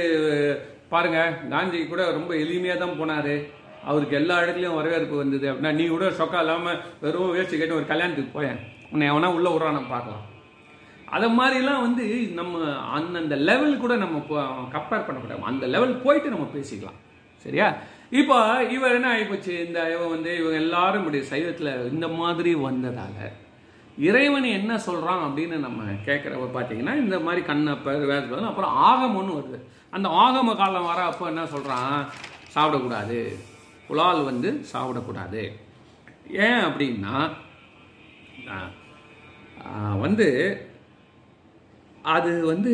பாருங்கள் காந்தி கூட ரொம்ப எளிமையாக தான் போனார். அவருக்கு எல்லா இடத்துலையும் வரவேற்பு வந்தது. அப்படின்னா நீ கூட சொக்கா இல்லாமல் வெறும் வேஸ்ட் கேட்டு ஒரு கல்யாணத்துக்கு போயேன். உன்னை எவனா உள்ளே விட்றான பார்க்கலாம். அதை மாதிரிலாம் வந்து நம்ம அந்தந்த லெவல் கூட நம்ம கம்பேர் பண்ணக்கூடாது அந்த லெவல் போயிட்டு நம்ம பேசிக்கலாம். சரியா? இப்போ இவர் என்ன ஆகிப்போச்சு இந்த இவன் வந்து இவங்க எல்லாரும் இப்படி சைவத்தில் இந்த மாதிரி வந்ததால் இறைவன் என்ன சொல்கிறான் அப்படின்னு நம்ம கேட்குறப்ப பார்த்தீங்கன்னா இந்த மாதிரி கண்ணப்பர் வேதம் அப்புறம் ஆகமம்னு வருது. அந்த ஆகம காலம் வர அப்போ என்ன சொல்கிறான் சாப்பிடக்கூடாது. புலால் வந்து சாப்பிடக்கூடாது. ஏன் அப்படின்னா வந்து அது வந்து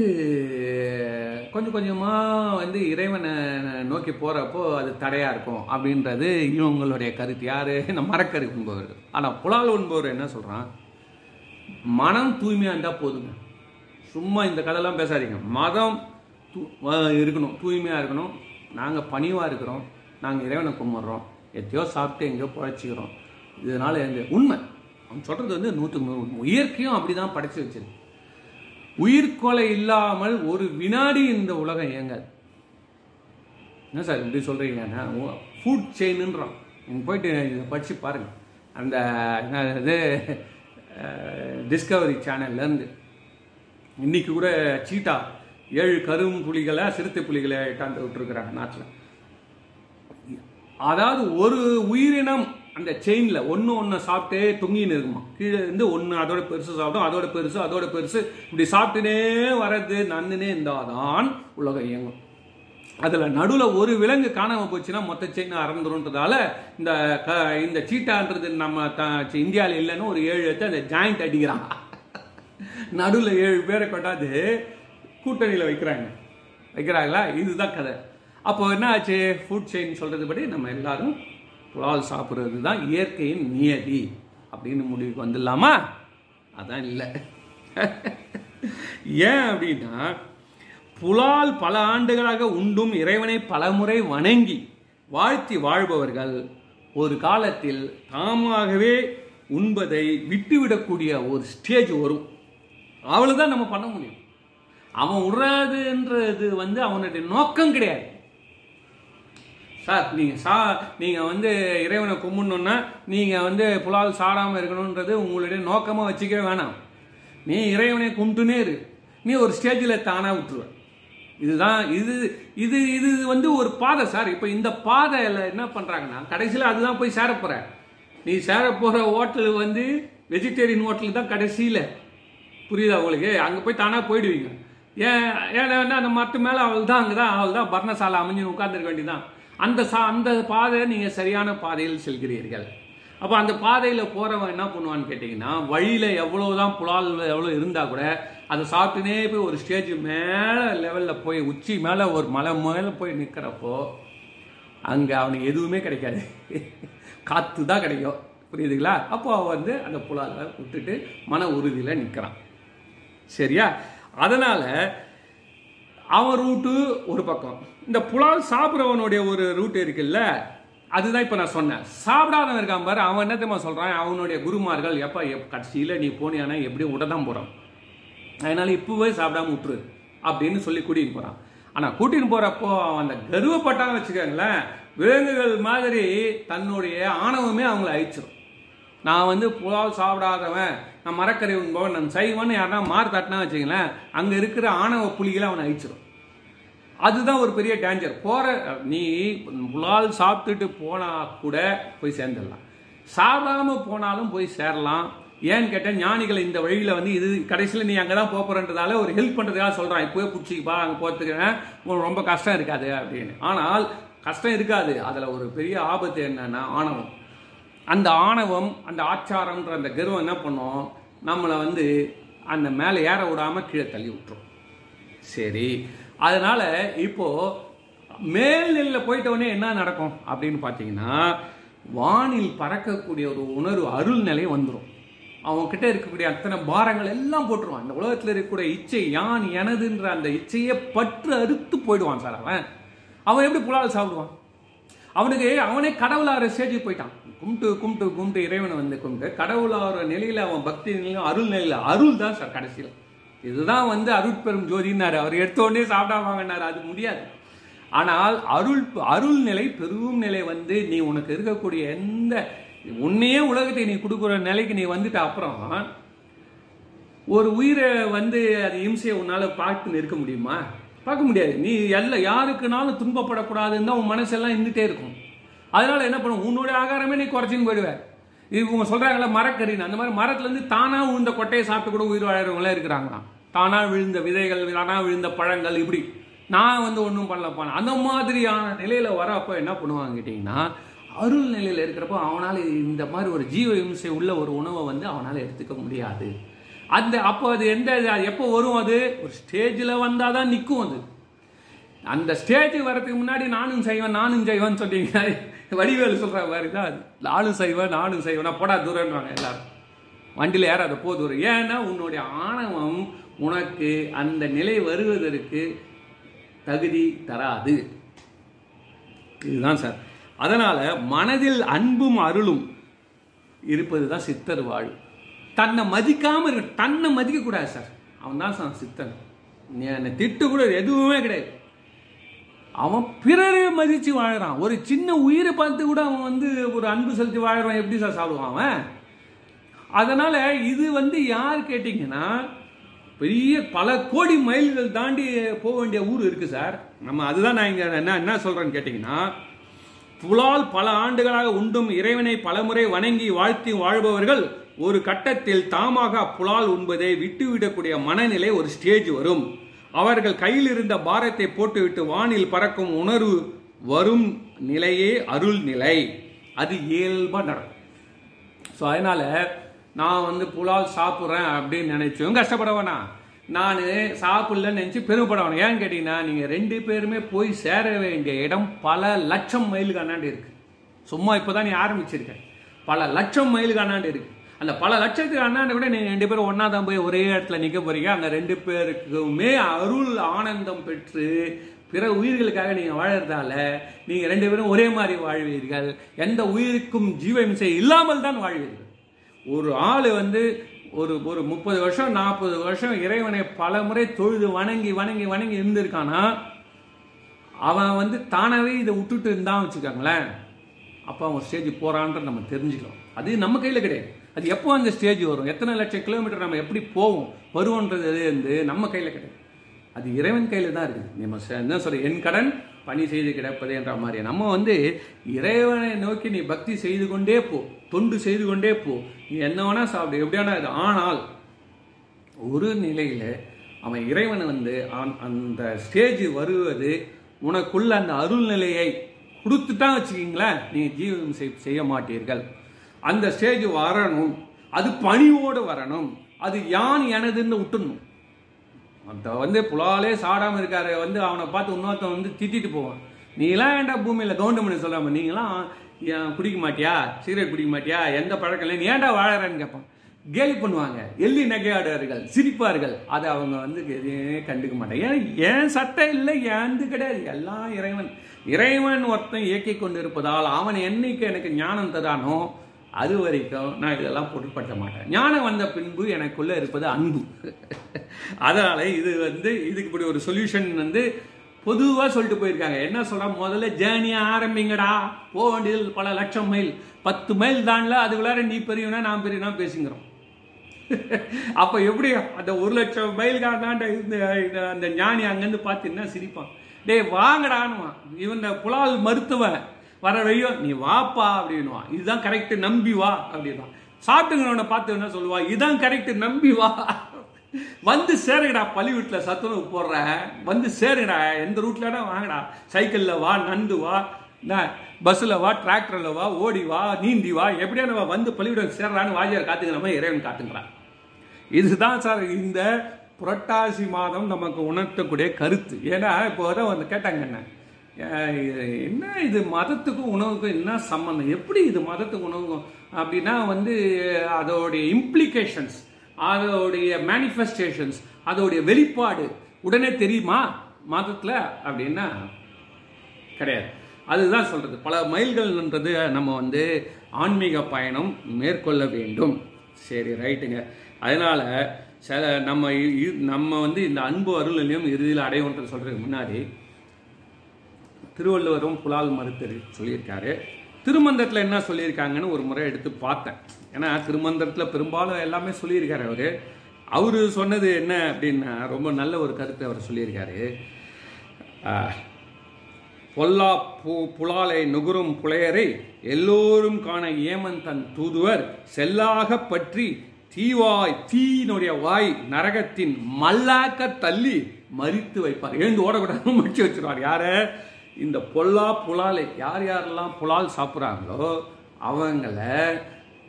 கொஞ்சம் கொஞ்சமாக வந்து இறைவனை நோக்கி போகிறப்போ அது தடையாக இருக்கும் அப்படின்றது இவங்களுடைய கருத்து. யார்? இந்த மரக்கறி உண்பவர். ஆனால் புலால் உண்பவர் என்ன சொல்கிறான் மனம் தூய்மையாக இருந்தால் போதுங்க. சும்மா இந்த கதைலாம் பேசாதீங்க. மதம் தூ இருக்கணும். தூய்மையாக இருக்கணும். நாங்கள் பணிவாக இருக்கிறோம். நாங்கள் இறைவனை கும்பிட்றோம். எத்தையோ சாப்பிட்டு எங்கேயோ பழச்சிக்கிறோம். இதனால் எங்க உண்மை. அவன் சொல்கிறது வந்து நூற்றுக்கு நூறு இயற்கையும் அப்படி தான் படைச்சி வச்சிருக்கு. உயிர்கொலை இல்லாமல் ஒரு வினாடி இந்த உலகம் இயங்காது. என்ன சார் இப்படி சொல்கிறீங்க ஃபுட் செயின்ன்றான் நீங்கள் போயிட்டு இதை படித்து பாருங்கள் அந்த என்ன இது டிஸ்கவரி சேனல்லேருந்து இன்னைக்கு கூட சீட்டா ஏழு கரும் புலிகளை சிறுத்தை புலிகளை இட்டாந்து விட்டுருக்குறாங்க நாட்டில். அதாவது ஒரு உயிரினம் அந்த செயினில் ஒன்று ஒன்று சாப்பிட்டே தொங்கின்னு இருக்குமா? கீழே இருந்து ஒன்று அதோட பெருசு சாப்பிடும் அதோட பெருசு அதோட பெருசு. இப்படி சாப்பிட்டுனே வர்றது நன்னுனே இருந்தாதான் உலகம் இயங்கும். அதில் நடுவில் ஒரு விலங்கு காணாமல் போச்சுன்னா மொத்த செயின் அறந்துருன்றதால இந்த க இந்த சீட்டான்றது நம்ம த இந்தியாவில் இல்லைன்னு ஒரு ஏழு எடுத்து அந்த ஜாயிண்ட் அடிக்கிறான் நடுவில் ஏழு பேரை கொண்டாந்து கூட்டணியில் வைக்கிறாங்க. வைக்கிறாங்களா? இதுதான் கதை. அப்போ என்ன ஆச்சு? ஃபுட் செயின் சொல்கிறது படி நம்ம எல்லாரும் புலால் சாப்பிட்றது தான் இயற்கையின் நியதி. அப்படின்னு முடிவுக்கு வந்துடலாமா? அதான் இல்லை. ஏன் அப்படின்னா புலால் பல ஆண்டுகளாக உண்டும் இறைவனை பலமுறை வணங்கி வாழ்த்தி வாழ்பவர்கள் ஒரு காலத்தில் தாமாகவே உண்பதை விட்டுவிடக்கூடிய ஒரு ஸ்டேஜ் வரும். அவ்வளோதான் நம்ம பண்ண முடியும். அவன் விடுறதுன்றது வந்து அவனுடைய நோக்கம் கிடையாது. சார் நீங்கள் சா நீங்கள் வந்து இறைவனை கும்பிடணுன்னா நீங்கள் வந்து புலால் சாடாமல் இருக்கணுன்றது உங்களுடைய நோக்கமாக வச்சுக்கவே வேணாம். நீ இறைவனை கும்பிட்டுனே இரு. நீ ஒரு ஸ்டேஜில் தானாக விட்டுருவ. இதுதான் இது இது இது வந்து ஒரு பாதை சார். இப்போ இந்த பாதையில் என்ன பண்ணுறாங்கன்னா கடைசியில் அதுதான் போய் சேரப்போகிற நீ சேர போகிற ஹோட்டல் வந்து வெஜிடேரியன் ஹோட்டல் தான் கடைசியில். புரியுதா உங்களுக்கு? அங்கே போய் தானாக போயிடுவீங்க. ஏன் ஏன்னா அந்த மட்டு மேலே அவள் தான் அங்கே தான் அவள் தான் பர்ணசாலை அமைஞ்சு உட்காந்துருக்க வேண்டியதான் அந்த சா அந்த பாதையை நீங்கள் சரியான பாதையில் செல்கிறீர்கள். அப்போ அந்த பாதையில் போகிறவன் என்ன பண்ணுவான்னு கேட்டிங்கன்னா வழியில் எவ்வளோ தான் புலால் எவ்வளோ இருந்தால் கூட அதை சாப்பிட்டுனே போய் ஒரு ஸ்டேஜ் மேலே லெவலில் போய் உச்சி மேலே ஒரு மலை மேலே போய் நிற்கிறப்போ அங்கே அவனுக்கு எதுவுமே கிடைக்காது. காற்று தான் கிடைக்கும். புரியுதுங்களா? அப்போ அவன் வந்து அந்த புலாலை விட்டுட்டு மன உறுதியில் நிற்கிறான் சரியா? அதனால் அவன் ரூட்டு ஒரு பக்கம். இந்த புலால் சாப்பிட்றவனுடைய ஒரு ரூட் இருக்குல்ல அதுதான் இப்போ நான் சொன்னேன். சாப்பிடாதவன் இருக்கான் பாரு அவன் என்ன தெரியுமா சொல்கிறான் அவனுடைய குருமார்கள் எப்போ எப் கடைசியில் நீ போனியானா எப்படியும் விட தான் போகிறான் அதனால் இப்போவே சாப்பிடாம விட்டுரு அப்படின்னு சொல்லி கூட்டிகிட்டு போகிறான் ஆனால் கூட்டின்னு போகிறப்போ அவன் அந்த கர்வப்பட்டான்னு வச்சுக்கோங்களேன் விலங்குகள் மாதிரி தன்னுடைய ஆணவமே அவங்கள அழிச்சிடும் நான் வந்து புலால் சாப்பிடாதவன் நான் மரக்கறி உண்பவன் நான் சைவன்னு யாருன்னா மாறு தட்டினா வச்சுங்களேன் அங்கே இருக்கிற ஆணவ புலிகளை அவனை அழிச்சிடும் அதுதான் ஒரு பெரிய டேஞ்சர் போகிற நீ புலால் சாப்பிட்டுட்டு போனால் கூட போய் சேர்ந்துடலாம். சாப்பிடாமல் போனாலும் போய் சேரலாம். ஏன்னு கேட்டால் ஞானிகள் இந்த வழியில் வந்து இது கடைசியில் நீ அங்கே தான் போகிறன்றதால ஒரு ஹெல்ப் பண்ணுறதுக்காக சொல்கிறான் இப்போவே பிடிச்சிக்கப்பா அங்கே போகிறதுக்கு ரொம்ப கஷ்டம் இருக்காது அப்படின்னு. ஆனால் கஷ்டம் இருக்காது. அதில் ஒரு பெரிய ஆபத்து என்னன்னா ஆணவம். அந்த ஆணவம் அந்த ஆச்சாரம்ன்ற அந்த கர்வம் என்ன பண்ணும்? நம்மளை வந்து அந்த மேலே ஏற விடாமல் கீழே தள்ளி விட்டுரும். சரி. அதனால் இப்போது மேல்நிலையில் போயிட்டவொடனே என்ன நடக்கும் அப்படின்னு பார்த்தீங்கன்னா வானில் பறக்கக்கூடிய ஒரு உணர்வு அருள் நிலை வந்துடும் அவன் இருக்கக்கூடிய அத்தனை பாரங்கள் எல்லாம் போட்டுருவான். இந்த உலகத்தில் இருக்கக்கூடிய இச்சை யான் எனதுன்ற அந்த இச்சையை பற்று அறுத்து போயிடுவான் சார் அவன். அவன் எப்படி புலால் சாப்பிடுவான்? அவனுக்கு அவனே கடவுளாகிற ஸ்டேஜுக்கு போயிட்டான். கும்பிட்டு கும்பிட்டு கும்பிட்டு இறைவனை வந்து கும்பிட்டு கடவுளாகிற நிலையில் அவன் பக்தி நிலையில் அருள் நிலையில் அருள் தான் சார் கடைசியில். இதுதான் வந்து அருட்பெரும் ஜோதினார் அவர் எடுத்தோடனே உடனே அது முடியாது. ஆனால் அருள் அருள் நிலை பெரும் நிலை வந்து நீ உனக்கு இருக்கக்கூடிய எந்த உன்னையே உலகத்தை நீ கொடுக்குற நிலைக்கு நீ வந்துட்ட அப்புறம் ஒரு உயிரை வந்து அது இம்சையை உன்னால் பார்த்து நிற்க முடியுமா? பார்க்க முடியாது. நீ எல்லாம் யாருக்குனாலும் துன்பப்படக்கூடாதுன்னு தான் உன் மனசெல்லாம் இருந்துட்டே இருக்கும். அதனால என்ன பண்ணும்? உன்னுடைய ஆகாரமே நீ குறைச்சின்னு போயிடுவேன் இவங்க சொல்றாங்கல்ல மரக்கறின்னு. அந்த மாதிரி மரத்துலேருந்து தானா விழுந்த கொட்டையை சாப்பிட்டு கூட உயிர் வாழறவங்களாம் இருக்கிறாங்களாம். தானா விழுந்த விதைகள் தானா விழுந்த பழங்கள் இப்படி. நான் வந்து ஒன்றும் பண்ணலப்பான் அந்த மாதிரியான நிலையில வரப்போ என்ன பண்ணுவாங்க கேட்டிங்கன்னா அருள் நிலையில் இருக்கிறப்போ அவனால் இந்த மாதிரி ஒரு ஜீவ இம்சை உள்ள ஒரு உணவை வந்து அவனால் எடுத்துக்க முடியாது. அந்த அப்போ அது எந்த அது எப்போ வரும் அது? ஒரு ஸ்டேஜில் வந்தால் தான் நிற்கும் அது. அந்த ஸ்டேஜ் வரதுக்கு முன்னாடி நானும் செய்வேன் நானும் செய்வேன்னு சொன்னீங்கன்னா வடிவேலு சொல்கிற மாதிரி தான் அது நானும் செய்வேன் நானும் செய்வேன் நான் போடா தூரம்வாங்க எல்லாரும். வண்டியில் ஏறாத போ தூரம். ஏன்னா உன்னுடைய ஆணவம் உனக்கு அந்த நிலை வருவதற்கு தகுதி தராது. இதுதான் சார். அதனால மனதில் அன்பும் அருளும் இருப்பது தான் சித்தர் வாழ். தன்னை மதிக்காமல் இருக்க தன்னை மதிக்கக்கூடாது சார். அவன் தான் சார் சித்தன். நீ என்னை திட்டு கூட எதுவுமே கிடையாது. அவன் பிறரை மதித்து வாழறான். ஒரு சின்ன உயிரை பார்த்து கூட அவன் வந்து ஒரு அன்பு செலுத்தி வாழறான். எப்படி சார் சாப்பிடுவான் அவன்? அதனால் இது வந்து யார் கேட்டிங்கன்னா பெரிய பல கோடி மைல்கள் தாண்டி போக வேண்டிய ஊர் இருக்குது சார். நம்ம அதுதான் நான் இங்கே என்ன என்ன சொல்கிறேன்னு கேட்டிங்கன்னா புலால் பல ஆண்டுகளாக உண்டும் இறைவனை பலமுறை வணங்கி வாழ்த்தி வாழ்பவர்கள் ஒரு கட்டத்தில் தாமாக புலால் உண்பதை விட்டுவிடக்கூடிய மனநிலை ஒரு ஸ்டேஜ் வரும். அவர்கள் கையில் இருந்த பாரத்தை போட்டுவிட்டு வானில் பறக்கும் உணர்வு வரும் நிலையே அருள் நிலை. அது இயல்பா நடக்கும். ஸோ அதனால நான் வந்து புலால் சாப்பிட்றேன் அப்படின்னு நினைச்சும் கஷ்டப்பட வேணாம் நான் சாப்பிடலன்னு நினச்சி பெருமைப்பட வேணாம் ஏன்னு கேட்டிங்கன்னா நீங்கள் ரெண்டு பேருமே போய் சேர வேண்டிய இடம் பல லட்சம் மைலுக்கு அண்ணாண்டு இருக்குது சும்மா இப்போ தான் நீ ஆரம்பிச்சிருக்க. பல லட்சம் மைலுக்கு அண்ணாண்டு இருக்குது அந்த பல லட்சத்துக்கு அண்ணாண்ட கூட நீங்கள் ரெண்டு பேரும் ஒன்றா தான் போய் ஒரே இடத்துல நிற்க போறீங்க. அந்த ரெண்டு பேருக்குமே அருள் ஆனந்தம் பெற்று பிற உயிர்களுக்காக நீங்கள் வாழறதால நீங்கள் ரெண்டு பேரும் ஒரே மாதிரி வாழ்வீர்கள். எந்த உயிருக்கும் ஜீவஹிம்சை இல்லாமல் தான் வாழ்வீர்கள். ஒரு ஆள் வந்து ஒரு ஒரு முப்பது வருஷம் நாற்பது வருஷம் இறைவனை பல முறை தொழுது வணங்கி வணங்கி வணங்கி இருந்திருக்கானா? அவன் வந்து தானாகவே இதை விட்டுட்டு இருந்தான் வச்சுக்கோங்களேன். அப்போ அவன் ஸ்டேஜ் போகிறான்ற நம்ம தெரிஞ்சுக்கலாம் அது நம்ம கையில் கிடையாது. அது எப்போ அந்த ஸ்டேஜ் வரும்? எத்தனை லட்சம் கிலோமீட்டர் நம்ம எப்படி போவோம்? வருவோன்றது வந்து நம்ம கையில் கிடையாது. அது இறைவன் கையில் தான் இருக்குது. நம்ம என்ன சொல்ற? என் கடன் பணி செய்து கிடப்பது என்ற மாதிரி நம்ம வந்து இறைவனை நோக்கி நீ பக்தி செய்து கொண்டே போ. தொண்டு செய்து கொண்டே போ. நீ என்ன வேணா சாப்பிடு. எப்படியானா இது? ஆனால் ஒரு நிலையில் அவன் இறைவனை வந்து அந்த ஸ்டேஜ் வருவது உனக்குள்ள அந்த அருள் நிலையை கொடுத்துட்டான் வச்சுக்கிங்களேன். நீங்கள் ஜீவனம் செய்- செய்ய மாட்டீர்கள். அந்த ஸ்டேஜ் வரணும். அது பணிவோடு வரணும். அது யான் எனதுன்னு விட்டுணும் அந்த வந்து புலாலே சாடாமல் இருக்காரு. வந்து அவனை பார்த்து இன்னொருத்தன் வந்து திட்டிட்டு போவான். நீலாம் ஏன்டா பூமியில் கவுண்டமணி சொல்லாமல் நீங்களாம் ஏன் குடிக்க மாட்டியா? சிகரெட் குடிக்க மாட்டியா? எந்த பழக்கம் இல்லை நீ ஏன்டா வாழறன்னு கேட்பான் கேலி பண்ணுவாங்க. எள்ளி நகையாடுவார்கள் சிரிப்பார்கள். அதை அவங்க வந்து எதையே கண்டுக்க மாட்டாங்க. ஏன் என் சட்டை இல்லை? ஏந்து கிடையாது. எல்லாம் இறைவன். இறைவன் ஒருத்தன் இயக்கி கொண்டு இருப்பதால் அவன் என்னைக்கு எனக்கு ஞானம் தரானோ அது வரைக்கும் நான் இதெல்லாம் பொருட்படுத்த மாட்டேன். ஞானம் வந்த பின்பு எனக்குள்ளே இருப்பது அன்பு. அதனால் இது வந்து இதுக்கு இப்படி ஒரு சொல்யூஷன் வந்து பொதுவாக சொல்லிட்டு போயிருக்காங்க. என்ன சொல்கிறா முதல்ல ஜேர்னியை ஆரம்பிங்கடா. போக வேண்டியது பல லட்சம் மைல். பத்து மைல் தான்ல அதுக்குள்ளார நீ பெரியவனா நான் பெரியவனா பேசுங்கிறோம் அப்போ எப்படி? அந்த ஒரு லட்சம் மைல் தாண்ட இந்த இந்த- அந்த ஞானி அங்கேருந்து பார்த்தீங்கன்னா சிரிப்பான்? டேய் வாங்கடான்னுவான். இவன் புலால் மருத்துவன். வர வழியோ நீ வாப்பா அப்படின்னுவான் இதுதான் கரெக்டு நம்பி வா அப்படின்வான் சாப்பிட்டுங்கிறவனை பார்த்து என்ன சொல்லுவா? இதுதான் கரெக்டு நம்பி வா வந்து சேருங்கடா பள்ளி வீட்டில் சத்துணவு போடுறேன் வந்து சேருங்கடா எந்த ரூட்லடா வாங்கடா. சைக்கிளில் வா நந்து வா பஸ்ஸில் வா டிராக்டரில் வா ஓடி வா நீந்தி வா. எப்படியான வா வந்து பள்ளிவிடம் சேர்றான்னு வாஜியார் காத்துக்கிற மாதிரி இறைவன் காத்துக்கிறான் இதுதான் சார் இந்த புரட்டாசி மாதம் நமக்கு உணர்த்தக்கூடிய கருத்து. ஏன்னா இப்போ தான் வந்து கேட்டாங்க என்ன என்ன இது? மதத்துக்கும் உணவுக்கும் என்ன சம்மந்தம் எப்படி இது மதத்துக்கும் உணவுக்கும்? அப்படின்னா வந்து அதோடைய இம்ப்ளிகேஷன்ஸ் அதோடைய மேனிஃபெஸ்டேஷன்ஸ் அதோடைய வெளிப்பாடு உடனே தெரியுமா? மதத்தில் அப்படின்னா கிடையாது. அதுதான் சொல்கிறது பல மைல்கள்ன்றது நம்ம வந்து ஆன்மீக பயணம் மேற்கொள்ள வேண்டும். சரி ரைட்டுங்க. அதனால் சில நம்ம இ- நம்ம வந்து இந்த அன்பு அருளிலையும் இறுதியில் அடைவோன்றது சொல்கிறதுக்கு முன்னாடி திருவள்ளுவரும் புலால் மறுத்தர் சொல்லியிருக்காரு. திருமந்திரத்தில் என்ன சொல்லியிருக்காங்கன்னு ஒரு முறை எடுத்து பார்த்தேன். ஏன்னா திருமந்திரத்தில் பெரும்பாலும் எல்லாமே சொல்லியிருக்காரு அவர். அவர் சொன்னது என்ன அப்படின்னா ரொம்ப நல்ல ஒரு கருத்தை அவர் சொல்லியிருக்காரு. ஆஹ், பொல்லா பு புலாலை நுகரும் புலையரை எல்லோரும் காண ஏமன் தன் தூதுவர் செல்லாக பற்றி தீவாய் தீயினுடைய வாய் நரகத்தின் மல்லாக்க தள்ளி மறித்து வைப்பார். எழுந்து ஓடக்கூடாது முடிச்சு வச்சிருவார். யாரை? இந்த பொல்லா புலாலை யார் யாரெல்லாம் புலால் சாப்பிட்றாங்களோ அவங்கள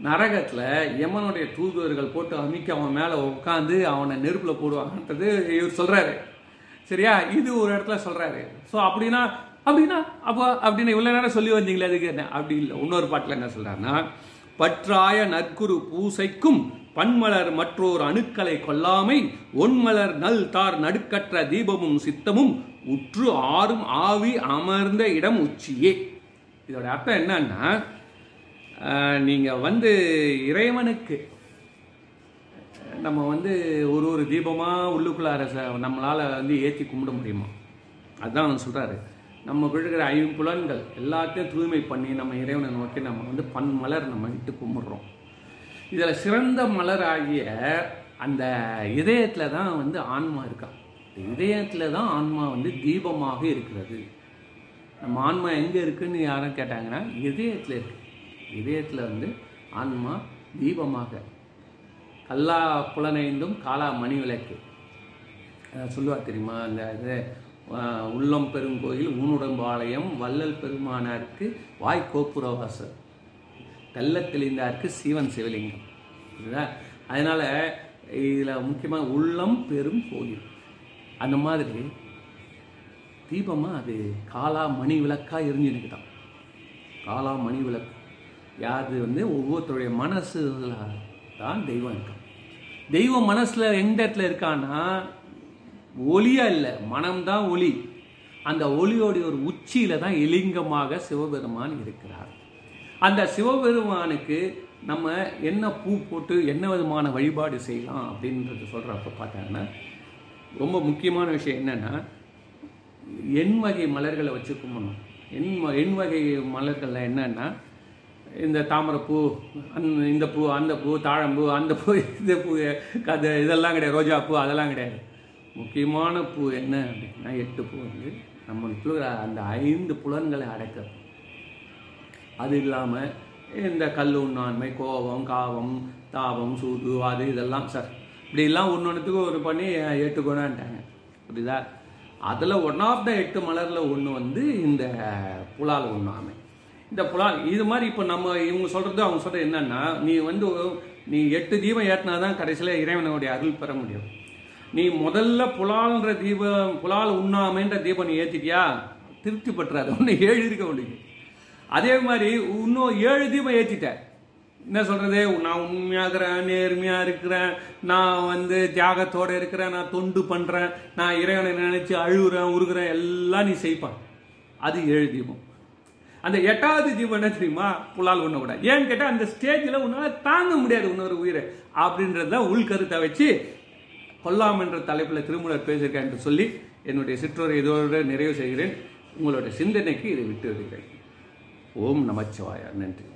நரகத்தில் யமனுடைய தூதுவர்கள் போட்டு அமைக்க அவன் மேலே உட்காந்து அவனை நெருப்பில் போடுவாங்கன்றது இவர் சொல்கிறாரு சரியா? இது ஒரு இடத்துல சொல்கிறாரு ஸோ அப்படின்னா அப்படின்னா அப்போ அப்படின்னு இவ்வளோ நேரம் சொல்லி வந்தீங்களே அதுக்கு என்ன? அப்படி இல்லை. இன்னொரு பாட்டில் என்ன சொல்கிறாருன்னா பற்றாய நற்குரு பூசைக்கும் பன்மலர் மற்றோர் அணுக்களை கொல்லாமை ஒன்மலர் நல் தார் நடுக்கற்ற தீபமும் சித்தமும் உற்று ஆறும் ஆவி அமர்ந்த இடம் உச்சியே. இதோட அர்த்தம் என்னன்னா நீங்கள் வந்து இறைவனுக்கு நம்ம வந்து ஒரு ஒரு தீபமாக உள்ளுக்குள்ளார நம்மளால் வந்து ஏற்றி கும்பிட முடியுமா? அதுதான் அவன் சொல்கிறாரு நம்ம இருக்கிற ஐம்புலன்கள் எல்லாத்தையும் தூய்மை பண்ணி நம்ம இறைவனை நோக்கி நம்ம வந்து பன் மலர் நம்ம இட்டு கும்பிட்றோம். இதில் சிறந்த மலர் ஆகிய அந்த இதயத்தில் தான் வந்து ஆன்மா இருக்கான் இதயத்தில் தான் ஆன்மா வந்து தீபமாக இருக்கிறது. நம்ம ஆன்மா எங்கே இருக்குன்னு யாரும் கேட்டாங்கன்னா இதயத்தில் இருக்கு. இதயத்தில் வந்து ஆன்மா தீபமாக. கல்லா புலனைந்தும் காலா மணி விளக்கு. சொல்லுவார் தெரியுமா? அந்த இது உள்ளம் பெருங்கோயில் ஊனுடம்பாளையம் வள்ளல் பெருமானாருக்கு வாய் கோப்புரவாசல் தெல்ல தெளிந்தாருக்கு சீவன் சிவலிங்கம். இதுதா அதனால் இதில் முக்கியமாக உள்ளம் பெரும் கோயில். அந்த மாதிரி தீபமாக அது காலா மணி விளக்காக எரிஞ்சுக்கிட்டான் காலா மணி விளக்கு. யாது வந்து ஒவ்வொருத்தருடைய மனசுல தான் தெய்வம் இருக்கான். தெய்வம் மனசுல எந்த இடத்துல இருக்கான்னா ஒளியா இல்லை மனம்தான் ஒளி. அந்த ஒளியோடைய ஒரு உச்சியில தான் இலிங்கமாக சிவபெருமான் இருக்கிறார். அந்த சிவபெருமானுக்கு நம்ம என்ன பூ போட்டு என்ன விதமான வழிபாடு செய்யலாம் அப்படின்றது சொல்கிறப்ப பார்த்தாங்கன்னா ரொம்ப முக்கியமான விஷயம் என்னென்னா எண் வகை மலர்களை வச்சு கும்பிடணும். எண் எண் வகை மலர்களில் என்னென்னா இந்த தாமரைப்பூ அந் இந்த பூ அந்த பூ தாழம்பூ அந்த பூ இந்த பூ கதை இதெல்லாம் கிடையாது. ரோஜா பூ அதெல்லாம் கிடையாது. முக்கியமான பூ என்ன அப்படின்னா எட்டு பூ வந்து நம்மளுக்குள்ள அந்த ஐந்து புலன்களை அடைக்கிறது அது இல்லாமல் இந்த கல் உண்ணாண்மை கோபம் காவம் தாபம் சூது அது இதெல்லாம் சார் இப்படிலாம் ஒன்று ஒன்றுத்துக்கு ஒரு பண்ணி எட்டு குணம்ட்டாங்க புரியுதா? அதில் ஒன் ஆஃப் த எட்டு மலரில் ஒன்று வந்து இந்த புலால் உண்ணாமை இந்த புலால் இது மாதிரி இப்போ நம்ம இவங்க சொல்கிறது அவங்க சொல்கிறது என்னென்னா நீ வந்து நீ எட்டு தீபம் ஏற்றினா தான் கடைசியில் இறைவனுடைய அருள் பெற முடியும். நீ முதல்ல புலால்ன்ற தீபம் புலால் உண்ணாமைன்ற தீபம் நீ ஏற்றிட்டியா திருப்தி பற்றாது. ஒன்று ஏழு இருக்க முடியும். அதே மாதிரி இன்னும் ஏழு தீபம் ஏற்றிட்ட என்ன சொல்றது? நான் உண்மையாகிறேன் நேர்மையா இருக்கிறேன் நான் வந்து தியாகத்தோட இருக்கிறேன் நான் தொண்டு பண்றேன் நான் இறைவனை நினைச்சு அழுகுறேன் உருகுறேன் எல்லாம் நீ செய்ப்பான் அது ஏழு தீபம். அந்த எட்டாவது தீபம் என்ன தெரியுமா? புலால் உண்ணக்கூடாது ஏன்னு கேட்டால் அந்த ஸ்டேஜில் உன்னால் தாங்க முடியாது இன்னொரு உயிரை. அப்படின்றத உள்கருத்தை வச்சு கொல்லாம் என்ற தலைப்பில் திருமூலர் பேசியிருக்கேன் என்று சொல்லி என்னுடைய சிற்றோரை இதோடு நிறைவு செய்கிறேன். உங்களுடைய சிந்தனைக்கு இதை விட்டு வருகிறேன் ஓம் நமச்சிவாயா. நன்றி.